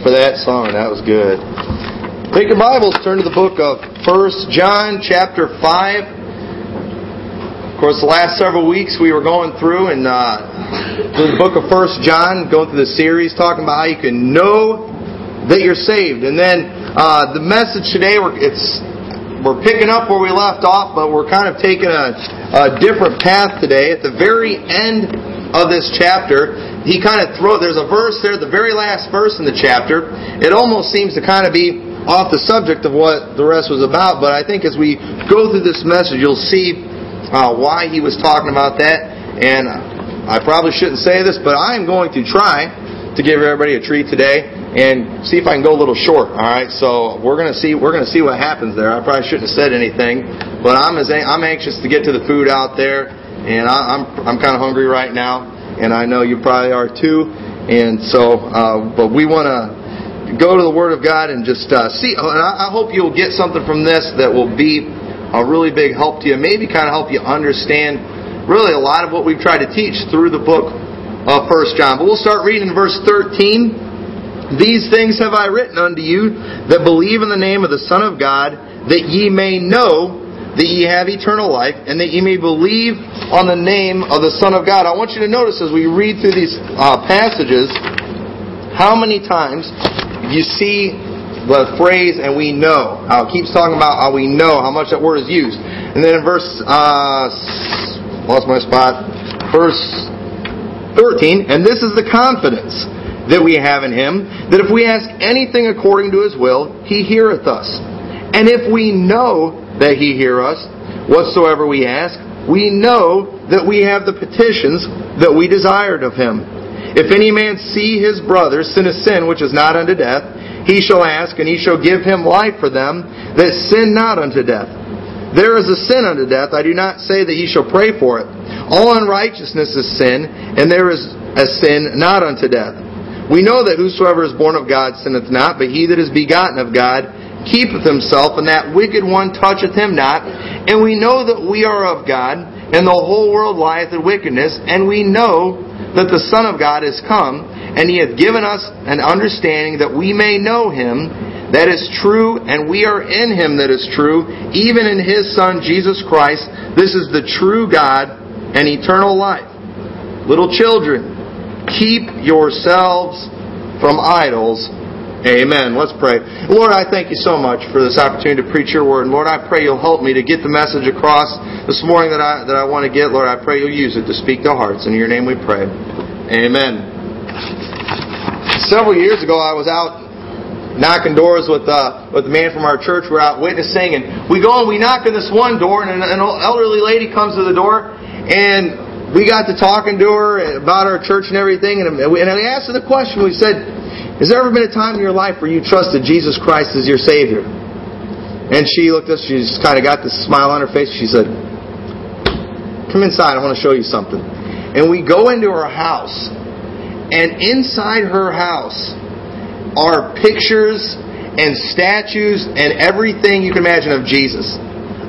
for that song. That was good. Take your Bibles, turn to the book of 1 John chapter 5. Of course, the last several weeks we were going through and uh, through the book of 1 John, going through the series, talking about how you can know that you're saved. And then uh, the message today, it's we're picking up where we left off, but we're kind of taking a, a different path today. At the very end of this chapter, he kind of throw there's a verse there, the very last verse in the chapter. It almost seems to kind of be off the subject of what the rest was about, but I think as we go through this message, you'll see uh, why he was talking about that. And I probably shouldn't say this, but I am going to try to give everybody a treat today and see if I can go a little short. All right, so we're gonna see we're gonna see what happens there. I probably shouldn't have said anything, but I'm as I'm anxious to get to the food out there, and I, I'm I'm kind of hungry right now, and I know you probably are too. And so, uh, but we want to go to the Word of God and just uh, see. And I hope you'll get something from this that will be a really big help to you. Maybe kind of help you understand really a lot of what we've tried to teach through the book of First John. But we'll start reading in verse 13. These things have I written unto you that believe in the name of the Son of God, that ye may know that ye have eternal life, and that ye may believe on the name of the Son of God. I want you to notice as we read through these uh, passages how many times you see the phrase "and we know." How it keeps talking about how we know how much that word is used, and then in verse uh, lost my spot, verse thirteen, and this is the confidence that we have in Him that if we ask anything according to His will, He heareth us. And if we know that He hear us, whatsoever we ask, we know that we have the petitions that we desired of Him. If any man see his brother sin a sin which is not unto death, he shall ask, and he shall give him life for them that sin not unto death. There is a sin unto death, I do not say that ye shall pray for it. All unrighteousness is sin, and there is a sin not unto death. We know that whosoever is born of God sinneth not, but he that is begotten of God keepeth himself, and that wicked one toucheth him not. And we know that we are of God, and the whole world lieth in wickedness, and we know that the Son of God is come, and he hath given us an understanding that we may know him that is true, and we are in him that is true, even in his Son Jesus Christ. This is the true God and eternal life. Little children, keep yourselves from idols. Amen. Let's pray. Lord, I thank you so much for this opportunity to preach your word. And Lord, I pray you'll help me to get the message across this morning that I, that I want to get. Lord, I pray you'll use it to speak to hearts. In your name we pray. Amen. Several years ago, I was out knocking doors with uh, with the man from our church. We're out witnessing, and we go and we knock on this one door, and an, elderly lady comes to the door, and we got to talking to her about our church and everything, and, and I asked her the question. We said, "Has there ever been a time in your life where you trusted Jesus Christ as your Savior?" And she looked at us. She just kind of got this smile on her face. She said, "Come inside. I want to show you something." And we go into her house, and inside her house are pictures and statues and everything you can imagine of Jesus.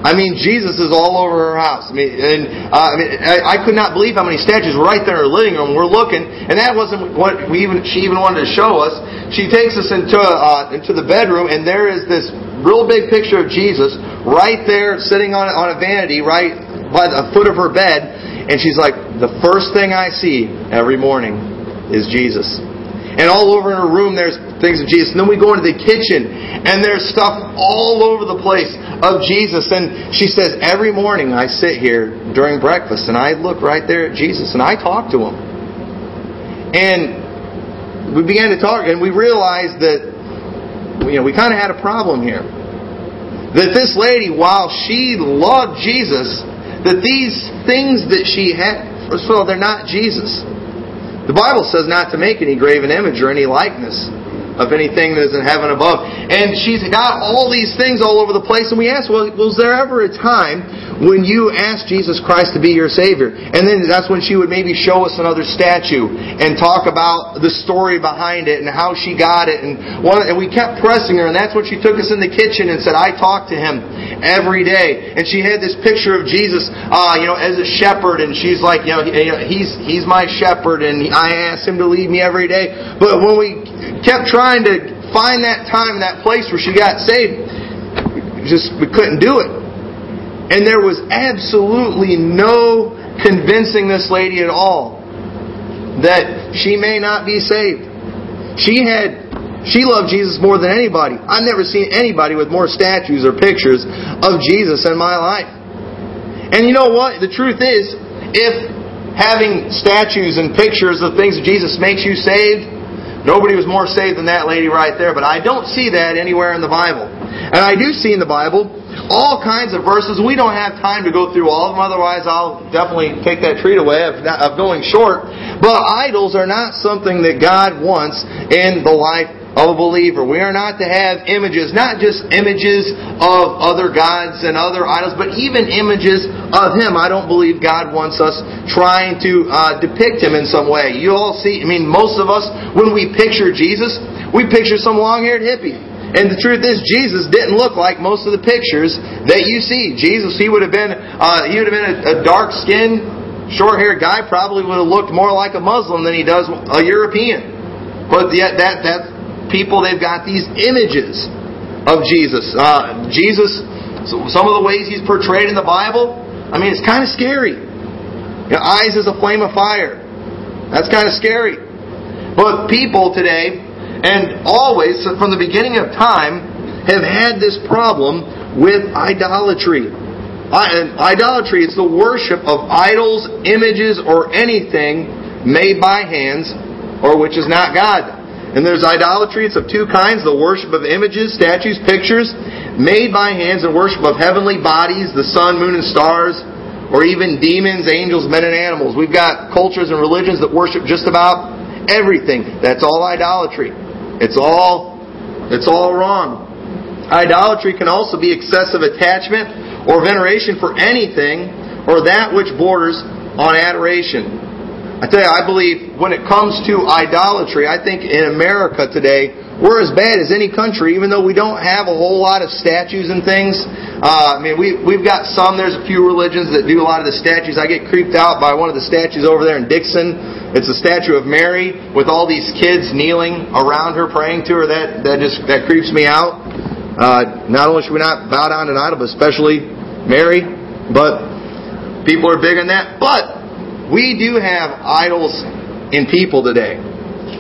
I mean, Jesus is all over her house. I mean, and uh, I mean, I, I could not believe how many statues were right there in her living room. We're looking, and that wasn't what we even she even wanted to show us. She takes us into uh, into the bedroom, and there is this real big picture of Jesus right there, sitting on on a vanity, right by the foot of her bed, and she's like, the first thing I see every morning is Jesus. And all over in her room, there's things of Jesus. And then we go into the kitchen, and there's stuff all over the place of Jesus. And she says, Every morning I sit here during breakfast, and I look right there at Jesus, and I talk to him. And we began to talk, and we realized that you know we kind of had a problem here. That this lady, while she loved Jesus, that these things that she had, first of all, they're not Jesus. The Bible says not to make any graven image or any likeness of anything that is in heaven above. And she's got all these things all over the place. And we ask, well, was there ever a time when you asked Jesus Christ to be your Savior? And then that's when she would maybe show us another statue and talk about the story behind it and how she got it. And, one, and we kept pressing her. And that's when she took us in the kitchen and said, I talk to him every day. And she had this picture of Jesus, uh, you know, as a shepherd. And she's like, you know, he's, he's my shepherd and I ask him to lead me every day. But when we kept trying to find that time, and that place where she got saved. Just we couldn't do it. And there was absolutely no convincing this lady at all that she may not be saved. She had she loved Jesus more than anybody. I've never seen anybody with more statues or pictures of Jesus in my life. And you know what? The truth is, if having statues and pictures of things of Jesus makes you saved, Nobody was more saved than that lady right there, but I don't see that anywhere in the Bible. And I do see in the Bible all kinds of verses. We don't have time to go through all of them, otherwise I'll definitely take that treat away of, going short. But idols are not something that God wants in the life of a believer. We are not to have images, not just images of other gods and other idols, but even images of Him. I don't believe God wants us trying to uh, depict Him in some way. You all see, I mean, most of us, when we picture Jesus, we picture some long-haired hippie. And the truth is, Jesus didn't look like most of the pictures that you see. Jesus, he would have been, uh, he would have been a, a dark-skinned, short-haired guy. Probably would have looked more like a Muslim than he does a European. But yet, that that people, they've got these images of Jesus. Uh, Jesus, some of the ways he's portrayed in the Bible, I mean, it's kind of scary. You know, eyes as a flame of fire. That's kind of scary. But people today, and always from the beginning of time, have had this problem with idolatry. Idolatry is the worship of idols, images, or anything made by hands or which is not God. And there's idolatry. It's of two kinds the worship of images, statues, pictures made by hands, and worship of heavenly bodies, the sun, moon, and stars, or even demons, angels, men, and animals. We've got cultures and religions that worship just about everything. That's all idolatry. It's all, it's all wrong. Idolatry can also be excessive attachment or veneration for anything or that which borders on adoration. I tell you, I believe when it comes to idolatry, I think in America today, we're as bad as any country, even though we don't have a whole lot of statues and things. Uh, I mean, we, we've got some, there's a few religions that do a lot of the statues. I get creeped out by one of the statues over there in Dixon. It's a statue of Mary with all these kids kneeling around her, praying to her. That, that just, that creeps me out. Uh, not only should we not bow down to an idol, but especially Mary, but people are big on that. But we do have idols in people today.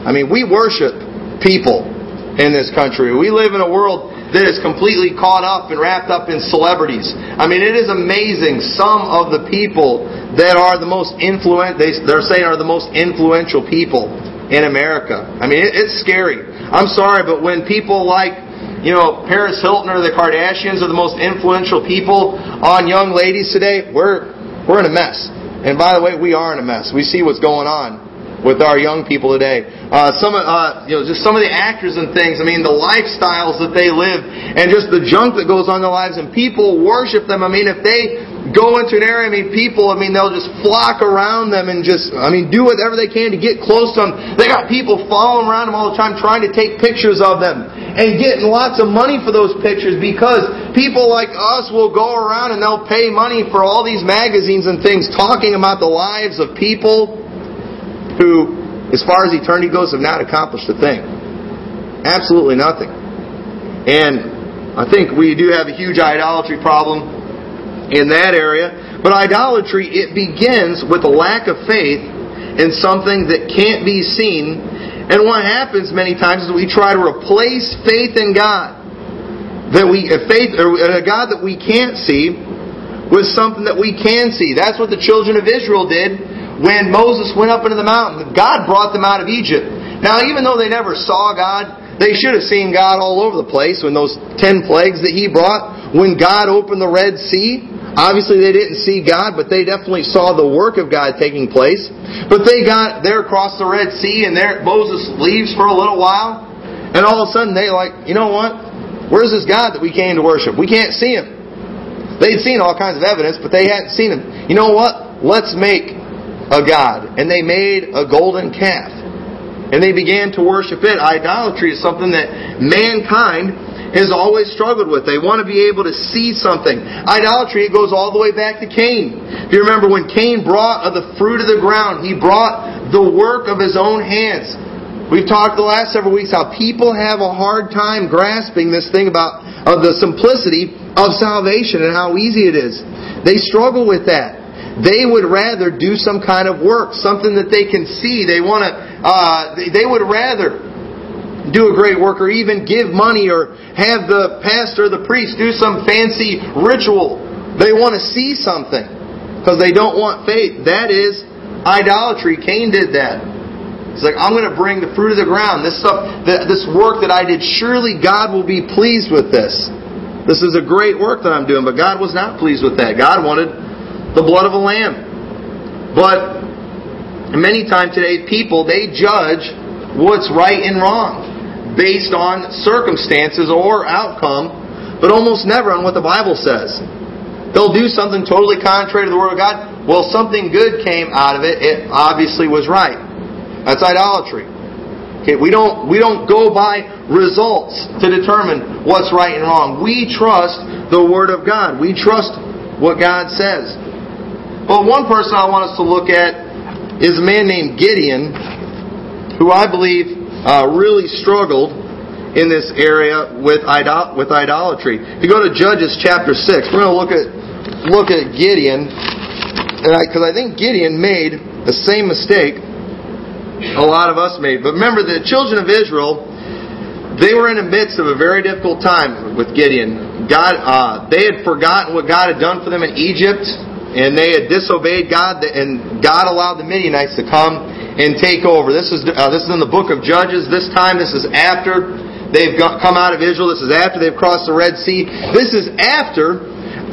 I mean, we worship people in this country. We live in a world that is completely caught up and wrapped up in celebrities. I mean, it is amazing some of the people that are the most influential, they, they're saying are the most influential people in America. I mean, it, it's scary. I'm sorry, but when people like, you know, Paris Hilton or the Kardashians are the most influential people on young ladies today, we're, we're in a mess. And by the way, we are in a mess. We see what's going on with our young people today. Uh, some, uh, you know, just some of the actors and things. I mean, the lifestyles that they live, and just the junk that goes on in their lives, and people worship them. I mean, if they go into an area, I mean, people, I mean, they'll just flock around them and just, I mean, do whatever they can to get close to them. They got people following around them all the time, trying to take pictures of them and getting lots of money for those pictures because people like us will go around and they'll pay money for all these magazines and things talking about the lives of people who, as far as eternity goes, have not accomplished a thing. Absolutely nothing. And I think we do have a huge idolatry problem in that area. But idolatry, it begins with a lack of faith in something that can't be seen. And what happens many times is we try to replace faith in God, that we a faith or a God that we can't see, with something that we can see. That's what the children of Israel did when Moses went up into the mountain. God brought them out of Egypt. Now, even though they never saw God, they should have seen God all over the place when those ten plagues that He brought, when God opened the Red Sea. Obviously, they didn't see God, but they definitely saw the work of God taking place. But they got there across the Red Sea, and there Moses leaves for a little while. And all of a sudden they like, you know what? Where's this God that we came to worship? We can't see him. They'd seen all kinds of evidence, but they hadn't seen him. You know what? Let's make a God. And they made a golden calf. And they began to worship it. Idolatry is something that mankind has always struggled with. They want to be able to see something. Idolatry goes all the way back to Cain. If you remember when Cain brought of the fruit of the ground, he brought the work of his own hands. We've talked the last several weeks how people have a hard time grasping this thing about of the simplicity of salvation and how easy it is. They struggle with that. They would rather do some kind of work, something that they can see. They want to. Uh, they would rather do a great work, or even give money, or have the pastor, or the priest, do some fancy ritual. They want to see something because they don't want faith. That is idolatry. Cain did that. He's like, I'm going to bring the fruit of the ground. This stuff, this work that I did. Surely God will be pleased with this. This is a great work that I'm doing, but God was not pleased with that. God wanted the blood of a lamb. But many times today, people, they judge what's right and wrong based on circumstances or outcome, but almost never on what the Bible says. They'll do something totally contrary to the Word of God. Well, something good came out of it. It obviously was right. That's idolatry. Okay, we don't we don't go by results to determine what's right and wrong. We trust the Word of God. We trust what God says. But one person I want us to look at is a man named Gideon, who I believe uh, really struggled in this area with, idol- with idolatry. If you go to Judges chapter 6, we're going to look at, look at Gideon, because I, I think Gideon made the same mistake a lot of us made. But remember, the children of Israel, they were in the midst of a very difficult time with Gideon. God, uh, they had forgotten what God had done for them in Egypt and they had disobeyed God, and God allowed the Midianites to come and take over. This is uh, this is in the book of Judges. This time, this is after they've come out of Israel. This is after they've crossed the Red Sea. This is after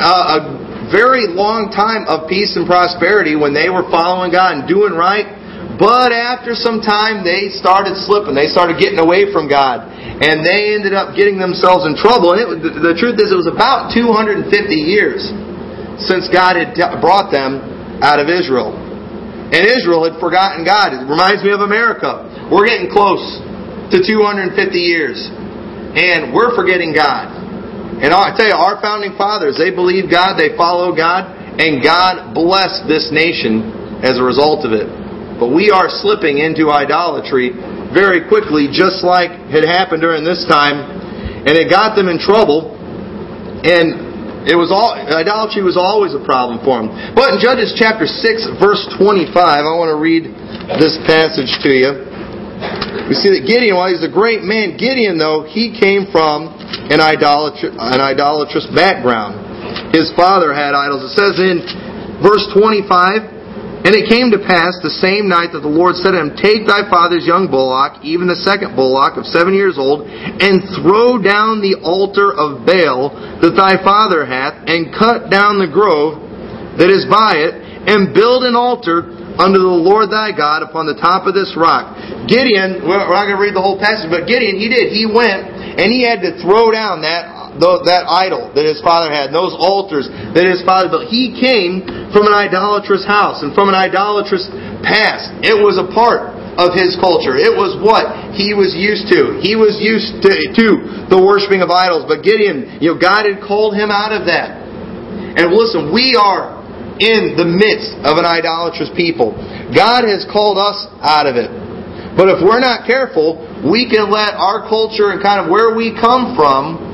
uh, a very long time of peace and prosperity when they were following God and doing right. But after some time, they started slipping. They started getting away from God. And they ended up getting themselves in trouble. And it, the, the truth is, it was about 250 years since God had brought them out of Israel. And Israel had forgotten God. It reminds me of America. We're getting close to 250 years. And we're forgetting God. And I tell you, our founding fathers, they believed God, they followed God, and God blessed this nation as a result of it. But we are slipping into idolatry very quickly, just like had happened during this time. And it got them in trouble. And it was all idolatry was always a problem for them. But in Judges chapter 6 verse 25, I want to read this passage to you. We see that Gideon, while he's a great man, Gideon though, he came from an, idolatr- an idolatrous background. His father had idols. It says in verse 25, and it came to pass the same night that the Lord said to him, Take thy father's young bullock, even the second bullock of seven years old, and throw down the altar of Baal that thy father hath, and cut down the grove that is by it, and build an altar unto the Lord thy God upon the top of this rock. Gideon, we're not going to read the whole passage, but Gideon, he did. He went and he had to throw down that that idol that his father had, those altars that his father built. He came from an idolatrous house and from an idolatrous past. It was a part of his culture. It was what he was used to. He was used to, to the worshiping of idols. But Gideon, you know, God had called him out of that. And listen, we are in the midst of an idolatrous people. God has called us out of it. But if we're not careful, we can let our culture and kind of where we come from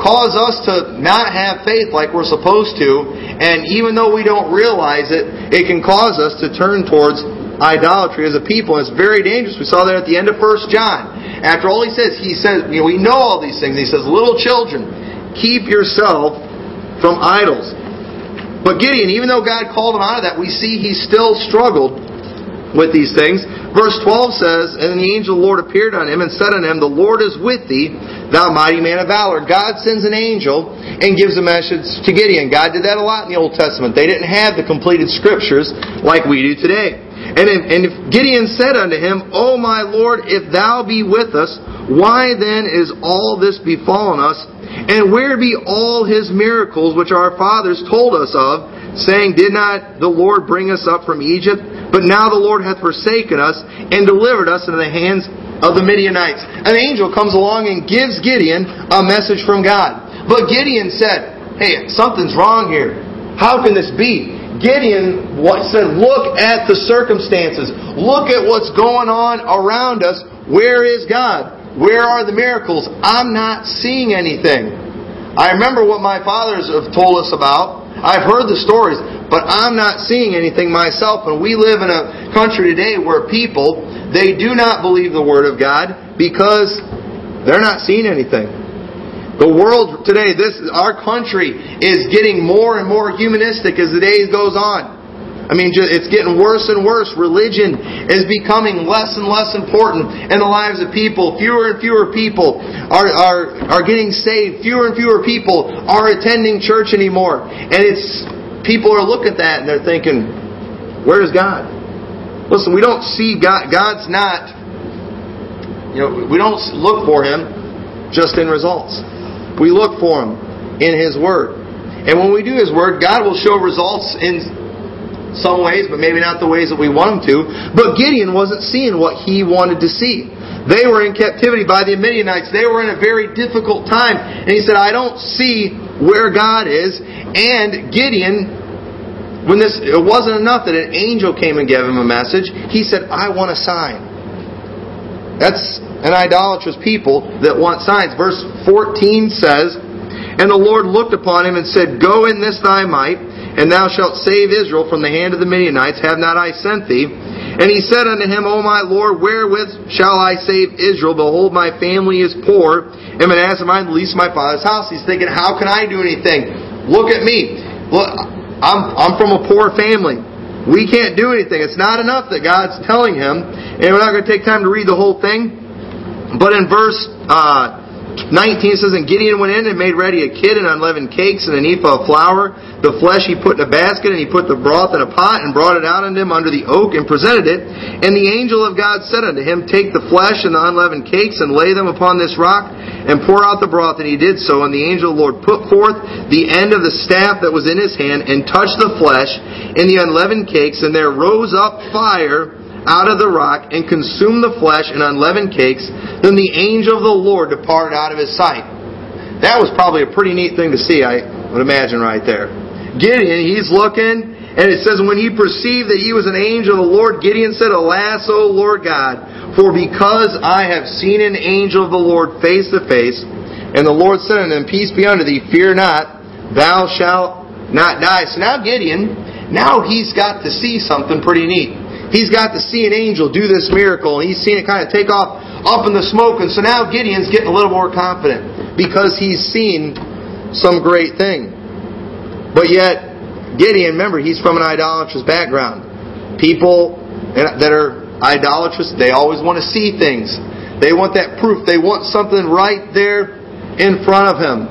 cause us to not have faith like we're supposed to, and even though we don't realize it, it can cause us to turn towards idolatry as a people. And it's very dangerous. We saw that at the end of First John. After all he says, he says, you know, we know all these things. He says, little children, keep yourself from idols. But Gideon, even though God called him out of that, we see he still struggled with these things. Verse 12 says, And the angel of the Lord appeared on him and said unto him, The Lord is with thee, thou mighty man of valor. God sends an angel and gives a message to Gideon. God did that a lot in the Old Testament. They didn't have the completed scriptures like we do today. And, and Gideon said unto him, O my Lord, if thou be with us, why then is all this befallen us? And where be all his miracles which our fathers told us of, saying, Did not the Lord bring us up from Egypt? But now the Lord hath forsaken us and delivered us into the hands of the Midianites. An angel comes along and gives Gideon a message from God. But Gideon said, Hey, something's wrong here. How can this be? Gideon said, Look at the circumstances. Look at what's going on around us. Where is God? Where are the miracles? I'm not seeing anything. I remember what my fathers have told us about. I've heard the stories, but I'm not seeing anything myself. And we live in a country today where people, they do not believe the Word of God because they're not seeing anything. The world today, this our country is getting more and more humanistic as the days goes on. I mean, it's getting worse and worse. Religion is becoming less and less important in the lives of people. Fewer and fewer people are, are, are getting saved. Fewer and fewer people are attending church anymore. And it's, people are looking at that and they're thinking, where's God? Listen, we don't see God. God's not, you know, we don't look for Him just in results. We look for Him in His Word. And when we do His Word, God will show results in some ways, but maybe not the ways that we want him to. But Gideon wasn't seeing what he wanted to see. They were in captivity by the Midianites. They were in a very difficult time. And he said, I don't see where God is. And Gideon, when this, it wasn't enough that an angel came and gave him a message, he said, I want a sign. That's an idolatrous people that want signs. Verse 14 says, And the Lord looked upon him and said, Go in this thy might and thou shalt save Israel from the hand of the Midianites. Have not I sent thee? And he said unto him, O my Lord, wherewith shall I save Israel? Behold, my family is poor, and Manasseh mine the least of my father's house. He's thinking, how can I do anything? Look at me. Look, I'm, I'm from a poor family. We can't do anything. It's not enough that God's telling him, and we're not going to take time to read the whole thing. But in verse uh, 19 says, And Gideon went in and made ready a kid and unleavened cakes and an ephah of flour. The flesh he put in a basket, and he put the broth in a pot, and brought it out unto him under the oak, and presented it. And the angel of God said unto him, Take the flesh and the unleavened cakes, and lay them upon this rock, and pour out the broth. And he did so. And the angel of the Lord put forth the end of the staff that was in his hand, and touched the flesh and the unleavened cakes, and there rose up fire out of the rock and consumed the flesh and unleavened cakes. Then the angel of the Lord departed out of his sight. That was probably a pretty neat thing to see, I would imagine, right there. Gideon, he's looking, and it says, When he perceived that he was an angel of the Lord, Gideon said, Alas, O Lord God, for because I have seen an angel of the Lord face to face, and the Lord said unto him, Peace be unto thee, fear not, thou shalt not die. So now Gideon, now he's got to see something pretty neat. He's got to see an angel do this miracle, and he's seen it kind of take off up in the smoke. And so now Gideon's getting a little more confident because he's seen some great thing. But yet, Gideon, remember, he's from an idolatrous background. People that are idolatrous, they always want to see things. They want that proof. They want something right there in front of him.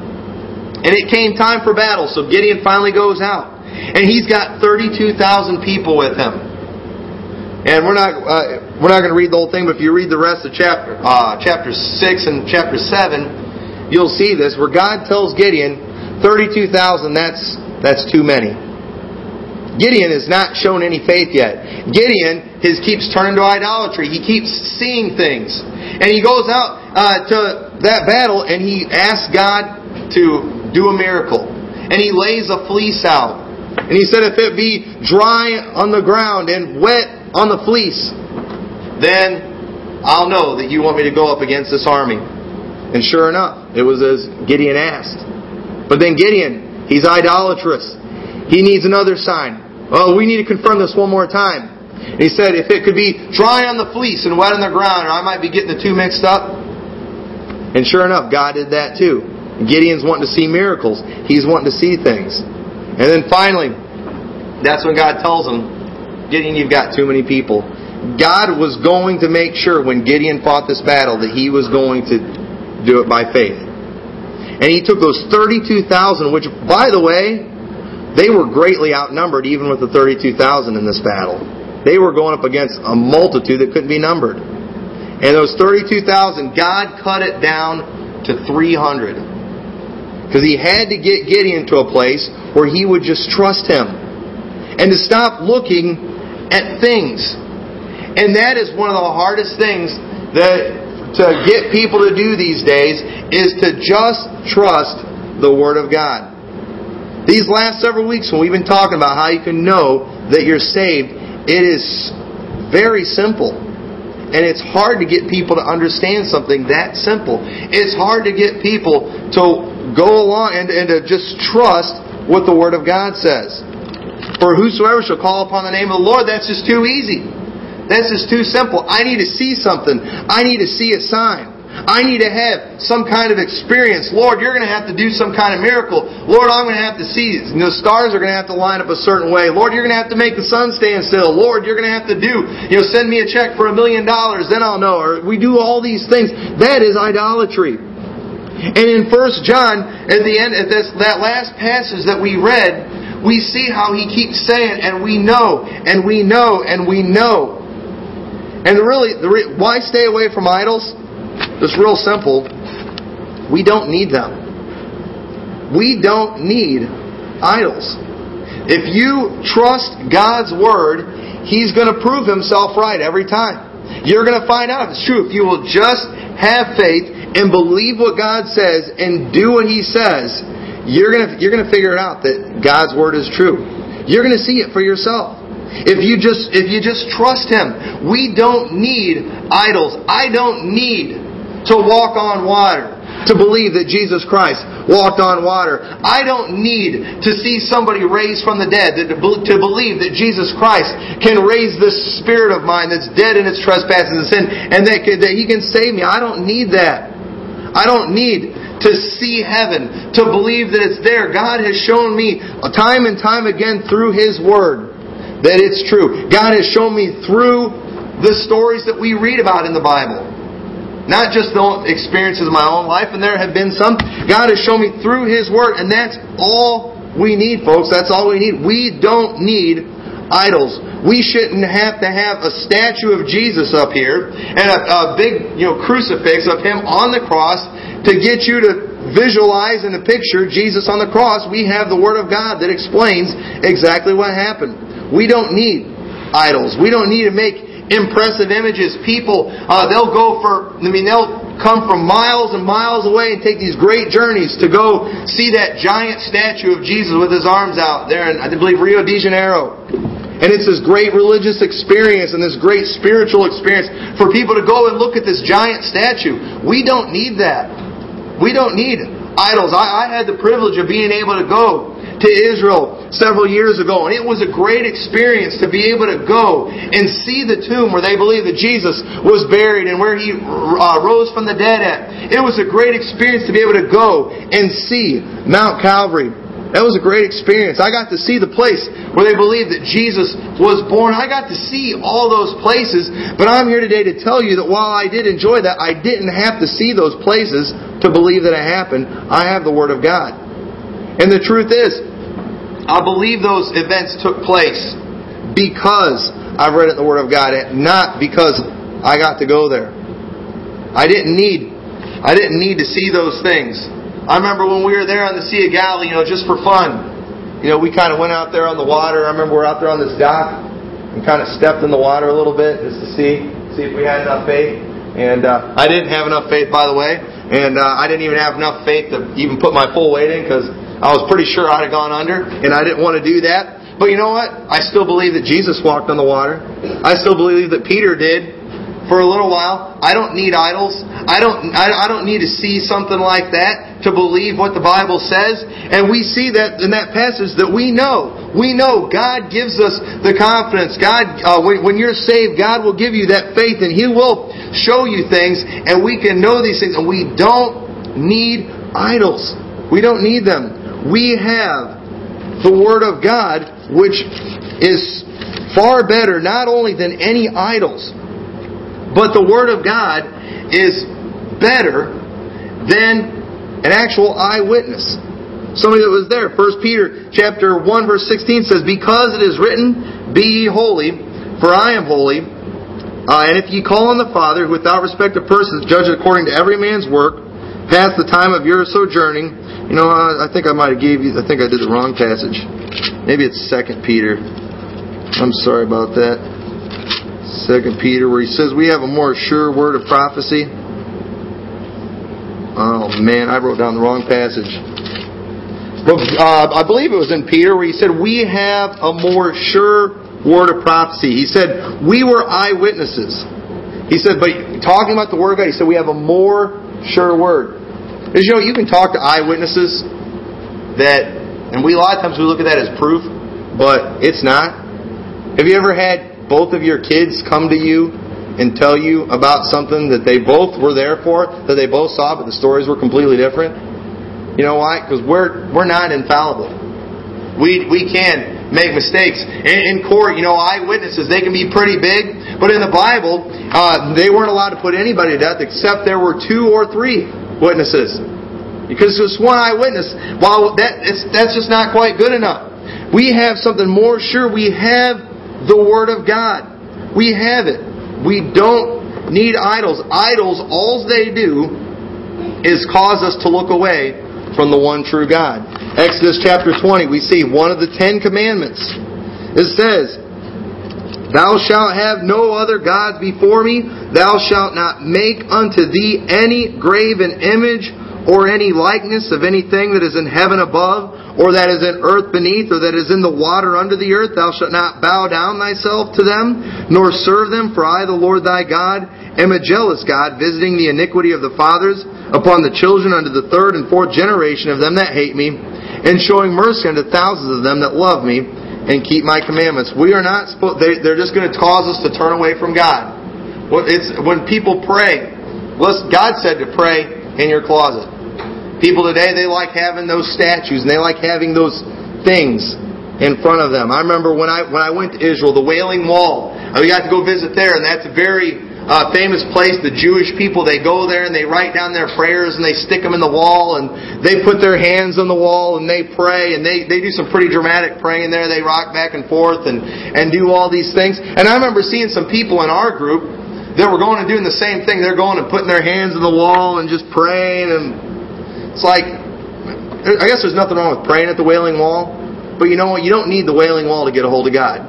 And it came time for battle, so Gideon finally goes out. And he's got 32,000 people with him. And we're not uh, we're not going to read the whole thing, but if you read the rest of chapter uh, chapter six and chapter seven, you'll see this where God tells Gideon, thirty-two thousand. That's that's too many. Gideon has not shown any faith yet. Gideon his keeps turning to idolatry. He keeps seeing things, and he goes out uh, to that battle and he asks God to do a miracle, and he lays a fleece out. And he said, if it be dry on the ground and wet on the fleece, then I'll know that you want me to go up against this army. And sure enough, it was as Gideon asked. But then Gideon, he's idolatrous. He needs another sign. Oh, we need to confirm this one more time. He said, if it could be dry on the fleece and wet on the ground, or I might be getting the two mixed up. And sure enough, God did that too. Gideon's wanting to see miracles. He's wanting to see things. And then finally, that's when God tells him, Gideon, you've got too many people. God was going to make sure when Gideon fought this battle that he was going to do it by faith. And he took those 32,000, which, by the way, they were greatly outnumbered even with the 32,000 in this battle. They were going up against a multitude that couldn't be numbered. And those 32,000, God cut it down to 300. Because he had to get Gideon to a place where he would just trust him. And to stop looking at things. And that is one of the hardest things that to get people to do these days is to just trust the Word of God. These last several weeks when we've been talking about how you can know that you're saved, it is very simple. And it's hard to get people to understand something that simple. It's hard to get people to go along and, and to just trust what the Word of God says. For whosoever shall call upon the name of the Lord, that's just too easy. That's just too simple. I need to see something. I need to see a sign. I need to have some kind of experience. Lord, you're going to have to do some kind of miracle. Lord, I'm going to have to see. The stars are going to have to line up a certain way. Lord, you're going to have to make the sun stand still. Lord, you're going to have to do, you know, send me a check for a million dollars, then I'll know. Or we do all these things. That is idolatry. And in First John, at the end, at this, that last passage that we read, we see how he keeps saying, and we know, and we know, and we know. And really, re- why stay away from idols? It's real simple. We don't need them. We don't need idols. If you trust God's Word, He's going to prove Himself right every time. You're going to find out it's true. If you will just have faith and believe what God says and do what He says, you're going to, you're to figure it out that God's Word is true. You're going to see it for yourself. If you just if you just trust him, we don't need idols. I don't need to walk on water to believe that Jesus Christ walked on water. I don't need to see somebody raised from the dead to believe that Jesus Christ can raise this spirit of mine that's dead in its trespasses and sin and that, that He can save me. I don't need that. I don't need to see heaven, to believe that it's there. God has shown me time and time again through His Word that it's true. God has shown me through the stories that we read about in the Bible. Not just the experiences of my own life, and there have been some. God has shown me through His Word, and that's all we need, folks. That's all we need. We don't need idols. We shouldn't have to have a statue of Jesus up here and a, a big, you know, crucifix of Him on the cross to get you to visualize in a picture Jesus on the cross. We have the Word of God that explains exactly what happened. We don't need idols. We don't need to make impressive images. People, uh, they'll go for, I mean, they'll come from miles and miles away and take these great journeys to go see that giant statue of Jesus with his arms out there in, I believe, Rio de Janeiro. And it's this great religious experience and this great spiritual experience for people to go and look at this giant statue. We don't need that. We don't need idols. I, I had the privilege of being able to go to Israel several years ago, and it was a great experience to be able to go and see the tomb where they believe that Jesus was buried and where he uh, rose from the dead at. It was a great experience to be able to go and see Mount Calvary. That was a great experience. I got to see the place where they believe that Jesus was born. I got to see all those places, but I'm here today to tell you that while I did enjoy that, I didn't have to see those places to believe that it happened. I have the Word of God. And the truth is, I believe those events took place because I read it in the Word of God, not because I got to go there. I didn't need, I didn't need to see those things. I remember when we were there on the Sea of Galilee, you know, just for fun. You know, we kind of went out there on the water. I remember we are out there on this dock and kind of stepped in the water a little bit just to see, see if we had enough faith. And uh, I didn't have enough faith, by the way. And uh, I didn't even have enough faith to even put my full weight in because I was pretty sure I'd have gone under, and I didn't want to do that. But you know what? I still believe that Jesus walked on the water. I still believe that Peter did for a little while. I don't need idols. I don't. I, don't need to see something like that to believe what the Bible says. And we see that in that passage that we know. We know God gives us the confidence. God, uh, when, when you're saved, God will give you that faith, and He will show you things, and we can know these things. And we don't need idols. We don't need them we have the Word of God, which is far better not only than any idols, but the Word of God is better than an actual eyewitness. Somebody that was there. 1 Peter chapter 1 verse 16 says, Because it is written, Be ye holy, For I am holy, uh, and if ye call on the Father, who without respect of persons judge according to every man's work, past the time of your sojourning, you know, I, I think I might have gave you. I think I did the wrong passage. Maybe it's Second Peter. I'm sorry about that. Second Peter, where he says we have a more sure word of prophecy. Oh man, I wrote down the wrong passage. But uh, I believe it was in Peter where he said we have a more sure word of prophecy. He said, We were eyewitnesses. He said, but talking about the Word of God, he said, we have a more sure word. Because, you know, you can talk to eyewitnesses that, and we a lot of times we look at that as proof, but it's not. Have you ever had both of your kids come to you and tell you about something that they both were there for, that they both saw, but the stories were completely different? You know why? Because we're, we're not infallible. We, we can make mistakes. In, in court, you know, eyewitnesses, they can be pretty big, but in the Bible, uh, they weren't allowed to put anybody to death except there were two or three witnesses. Because just one eyewitness, while that, that's just not quite good enough. We have something more sure. We have the Word of God. We have it. We don't need idols. Idols, all they do is cause us to look away from the one true God. Exodus chapter 20, we see one of the Ten Commandments. It says, Thou shalt have no other gods before me. Thou shalt not make unto thee any graven image or any likeness of anything that is in heaven above, or that is in earth beneath, or that is in the water under the earth. Thou shalt not bow down thyself to them, nor serve them, for I, the Lord thy God, am a jealous God, visiting the iniquity of the fathers upon the children unto the third and fourth generation of them that hate me, and showing mercy unto thousands of them that love me and keep my commandments. We are not supposed, they, are just going to cause us to turn away from God. It's, when people pray, God said to pray in your closet. People today, they like having those statues and they like having those things in front of them. I remember when I when I went to Israel, the Wailing Wall. We got to go visit there, and that's a very uh, famous place. The Jewish people they go there and they write down their prayers and they stick them in the wall and they put their hands on the wall and they pray and they they do some pretty dramatic praying there. They rock back and forth and and do all these things. And I remember seeing some people in our group that were going and doing the same thing. They're going and putting their hands on the wall and just praying and it's like, I guess there's nothing wrong with praying at the Wailing Wall, but you know what? You don't need the Wailing Wall to get a hold of God.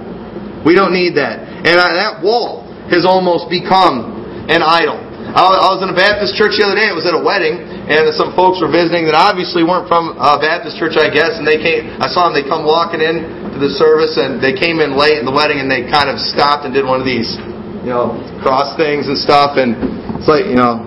We don't need that. And that wall has almost become an idol. I was in a Baptist church the other day. It was at a wedding, and some folks were visiting that obviously weren't from a Baptist church, I guess. And they came. I saw them. They come walking in to the service, and they came in late in the wedding, and they kind of stopped and did one of these, you know, cross things and stuff. And it's like, you know,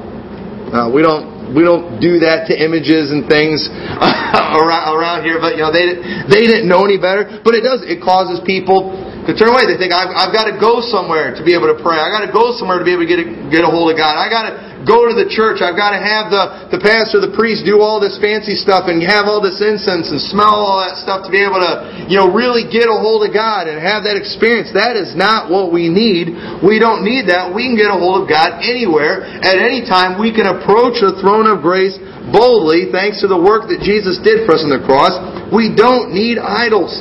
uh, we don't we don't do that to images and things around around here, but you know they they didn't know any better. But it does it causes people to turn away. They think I've, I've got to go somewhere to be able to pray. I got to go somewhere to be able to get a, get a hold of God. I got to go to the church. I've got to have the the pastor, the priest do all this fancy stuff and have all this incense and smell all that stuff to be able to you know really get a hold of God and have that experience. That is not what we need. We don't need that. We can get a hold of God anywhere at any time. We can approach the throne throne of grace boldly thanks to the work that Jesus did for us on the cross. We don't need idols.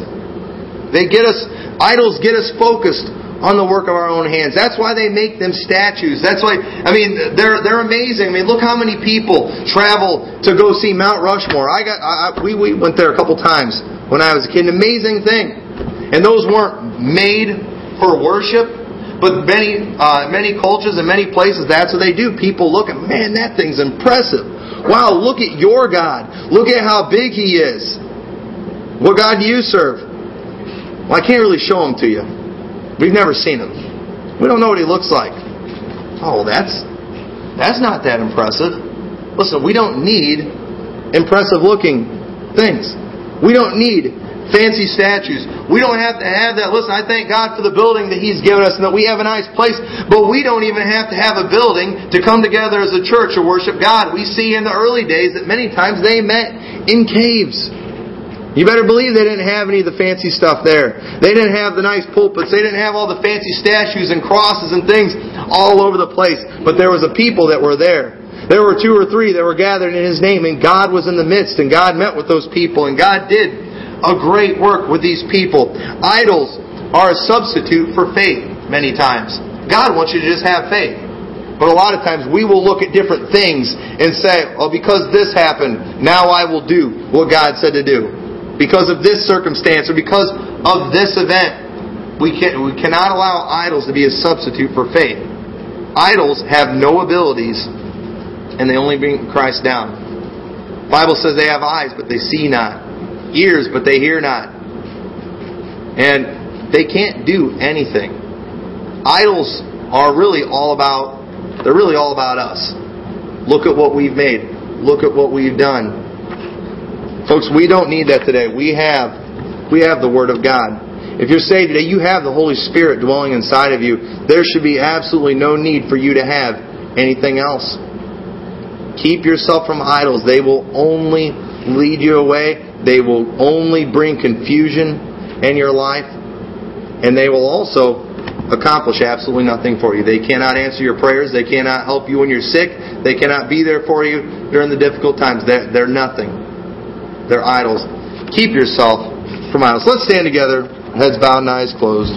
They get us idols get us focused on the work of our own hands. That's why they make them statues. That's why I mean they're they're amazing. I mean look how many people travel to go see Mount Rushmore. I got I, we we went there a couple times when I was a kid. An amazing thing. And those weren't made for worship. But many, uh, many cultures and many places, that's what they do. People look at, man, that thing's impressive. Wow, look at your God. Look at how big He is. What God do you serve? Well, I can't really show Him to you. We've never seen Him. We don't know what He looks like. Oh, that's that's not that impressive. Listen, we don't need impressive looking things. We don't need fancy statues. We don't have to have that. Listen, I thank God for the building that He's given us and that we have a nice place, but we don't even have to have a building to come together as a church to worship God. We see in the early days that many times they met in caves. You better believe they didn't have any of the fancy stuff there. They didn't have the nice pulpits. They didn't have all the fancy statues and crosses and things all over the place. But there was a people that were there. There were two or three that were gathered in His name, and God was in the midst, and God met with those people, and God did a great work with these people. Idols are a substitute for faith. many times. God wants you to just have faith. But a lot of times we will look at different things and say, oh, because this happened, now I will do what God said to do. Because of this circumstance or because of this event, we, can, we cannot allow idols to be a substitute for faith. Idols have no abilities and they only bring Christ down. The Bible says they have eyes, but they see not. Ears, but they hear not. And they can't do anything. Idols are really all about they're really all about us. Look at what we've made. Look at what we've done. Folks, we don't need that today. We have we have the Word of God. If you're saved today, you have the Holy Spirit dwelling inside of you. There should be absolutely no need for you to have anything else. Keep yourself from idols. They will only lead you away. They will only bring confusion in your life. And they will also accomplish absolutely nothing for you. They cannot answer your prayers. They cannot help you when you're sick. They cannot be there for you during the difficult times. They're, they're nothing. They're idols. Keep yourself from idols. Let's stand together, heads bowed and eyes closed.